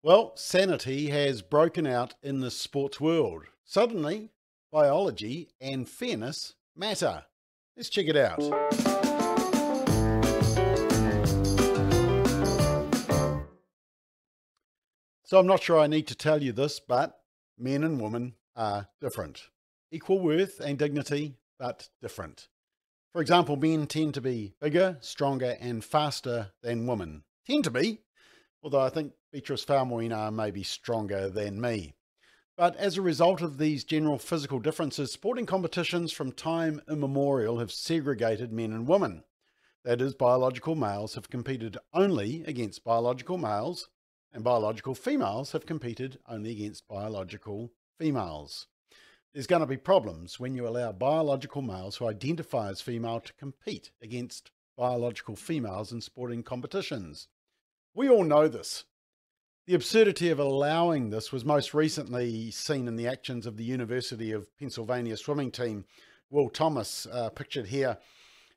Well, sanity has broken out in the sports world. Suddenly, biology and fairness matter. Let's check it out. So, I'm not sure I need to tell you this, but men and women are different. Equal worth and dignity, but different. For example, men tend to be bigger, stronger, and faster than women. Tend to be, although I think Beatrice Faumuina may be stronger than me. But as a result of these general physical differences, sporting competitions from time immemorial have segregated men and women. That is, biological males have competed only against biological males, and biological females have competed only against biological females. There's going to be problems when you allow biological males who identify as female to compete against biological females in sporting competitions. We all know this. The absurdity of allowing this was most recently seen in the actions of the University of Pennsylvania swimming team. Will Thomas, uh, pictured here,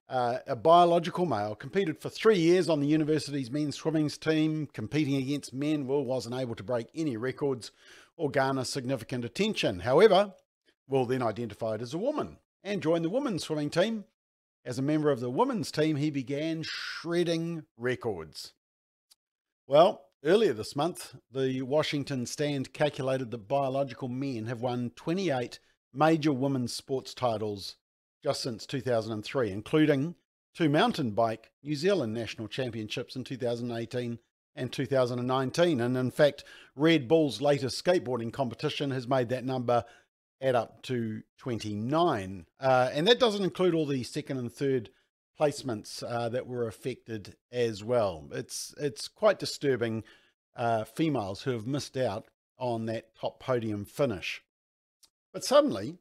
uh, a biological male, competed for three years on the university's men's swimming team, competing against men. Will wasn't able to break any records or garner significant attention. However, Will then identified as a woman and joined the women's swimming team. As a member of the women's team, he began shredding records. Well, Earlier this month, the Washington Stand calculated that biological men have won 28 major women's sports titles just since 2003, including two mountain bike New Zealand national championships in 2018 and 2019. And in fact, Red Bull's latest skateboarding competition has made that number add up to 29. Uh, and that doesn't include all the second and third placements uh, that were affected as well. It's it's quite disturbing. Uh, females who have missed out on that top podium finish. But suddenly,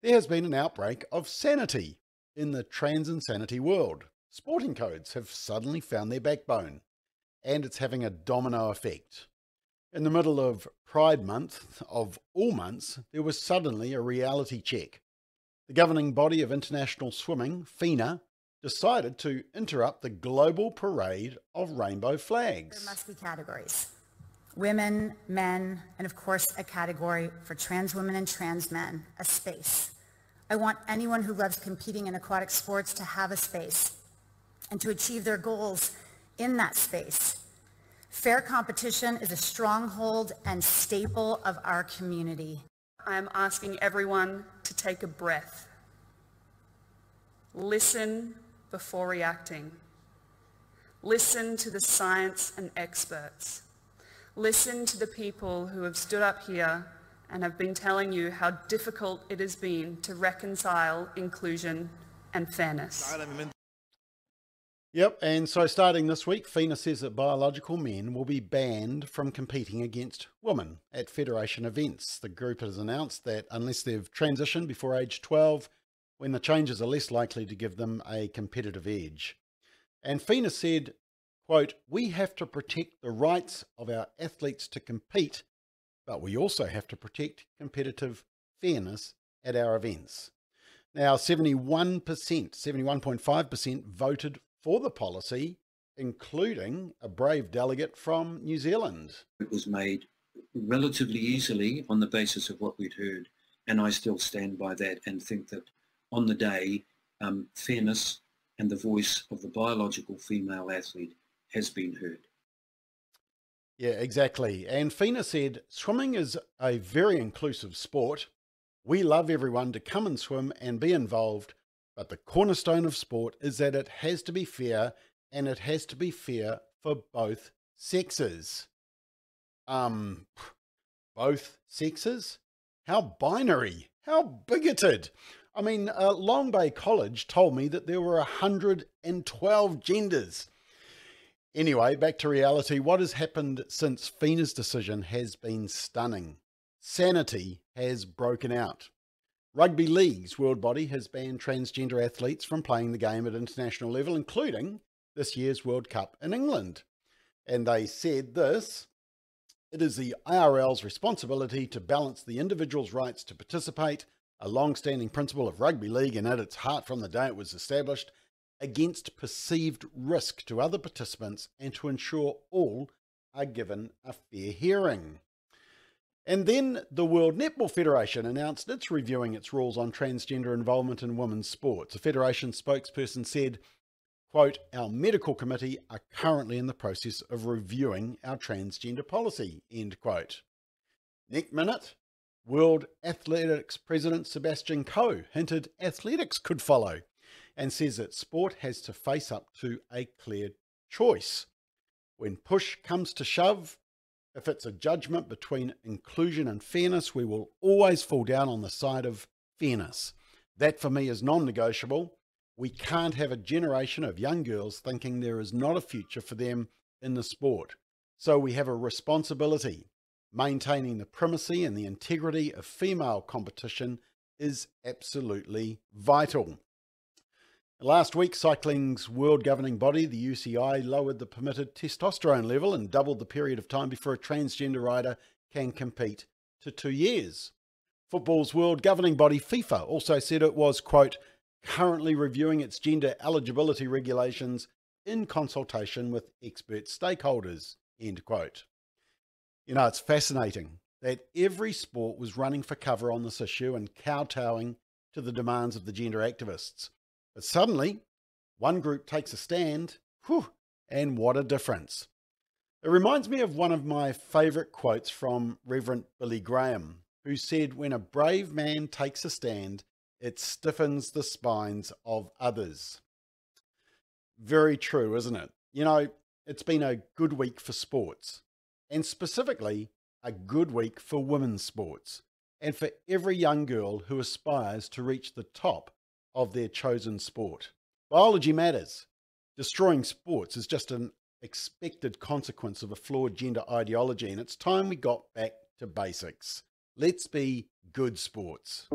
there has been an outbreak of sanity in the trans insanity world. Sporting codes have suddenly found their backbone, and it's having a domino effect. In the middle of Pride Month, of all months, there was suddenly a reality check. The governing body of international swimming, FINA, decided to interrupt the global parade of rainbow flags. There must be categories women, men, and of course, a category for trans women and trans men, a space. I want anyone who loves competing in aquatic sports to have a space and to achieve their goals in that space. Fair competition is a stronghold and staple of our community. I'm asking everyone to take a breath. Listen before reacting. Listen to the science and experts. Listen to the people who have stood up here and have been telling you how difficult it has been to reconcile inclusion and fairness. Yep, and so starting this week, FINA says that biological men will be banned from competing against women at Federation events. The group has announced that unless they've transitioned before age 12, when the changes are less likely to give them a competitive edge. And FINA said, quote, we have to protect the rights of our athletes to compete, but we also have to protect competitive fairness at our events. Now, 71%, 71.5% voted for the policy, including a brave delegate from New Zealand. It was made relatively easily on the basis of what we'd heard, and I still stand by that and think that on the day, um, fairness and the voice of the biological female athlete has been heard. Yeah, exactly. And FINA said swimming is a very inclusive sport. We love everyone to come and swim and be involved, but the cornerstone of sport is that it has to be fair and it has to be fair for both sexes. Um, both sexes? How binary, how bigoted. I mean, uh, Long Bay College told me that there were 112 genders. Anyway, back to reality. What has happened since FINA's decision has been stunning. Sanity has broken out. Rugby League's world body has banned transgender athletes from playing the game at international level, including this year's World Cup in England. And they said this it is the IRL's responsibility to balance the individual's rights to participate a long standing principle of rugby league and at its heart from the day it was established, against perceived risk to other participants and to ensure all are given a fair hearing. And then the World Netball Federation announced it's reviewing its rules on transgender involvement in women's sports. A federation spokesperson said, quote, our medical committee are currently in the process of reviewing our transgender policy, end quote. Next minute, World Athletics President Sebastian Coe hinted athletics could follow and says that sport has to face up to a clear choice. When push comes to shove, if it's a judgment between inclusion and fairness, we will always fall down on the side of fairness. That for me is non negotiable. We can't have a generation of young girls thinking there is not a future for them in the sport. So we have a responsibility. Maintaining the primacy and the integrity of female competition is absolutely vital. Last week, cycling's world governing body, the UCI, lowered the permitted testosterone level and doubled the period of time before a transgender rider can compete to two years. Football's world governing body, FIFA, also said it was, quote, currently reviewing its gender eligibility regulations in consultation with expert stakeholders, end quote. You know, it's fascinating that every sport was running for cover on this issue and kowtowing to the demands of the gender activists. But suddenly, one group takes a stand, whew, and what a difference. It reminds me of one of my favourite quotes from Reverend Billy Graham, who said, When a brave man takes a stand, it stiffens the spines of others. Very true, isn't it? You know, it's been a good week for sports, and specifically a good week for women's sports, and for every young girl who aspires to reach the top of their chosen sport. Biology matters. Destroying sports is just an expected consequence of a flawed gender ideology, and it's time we got back to basics. Let's be good sports.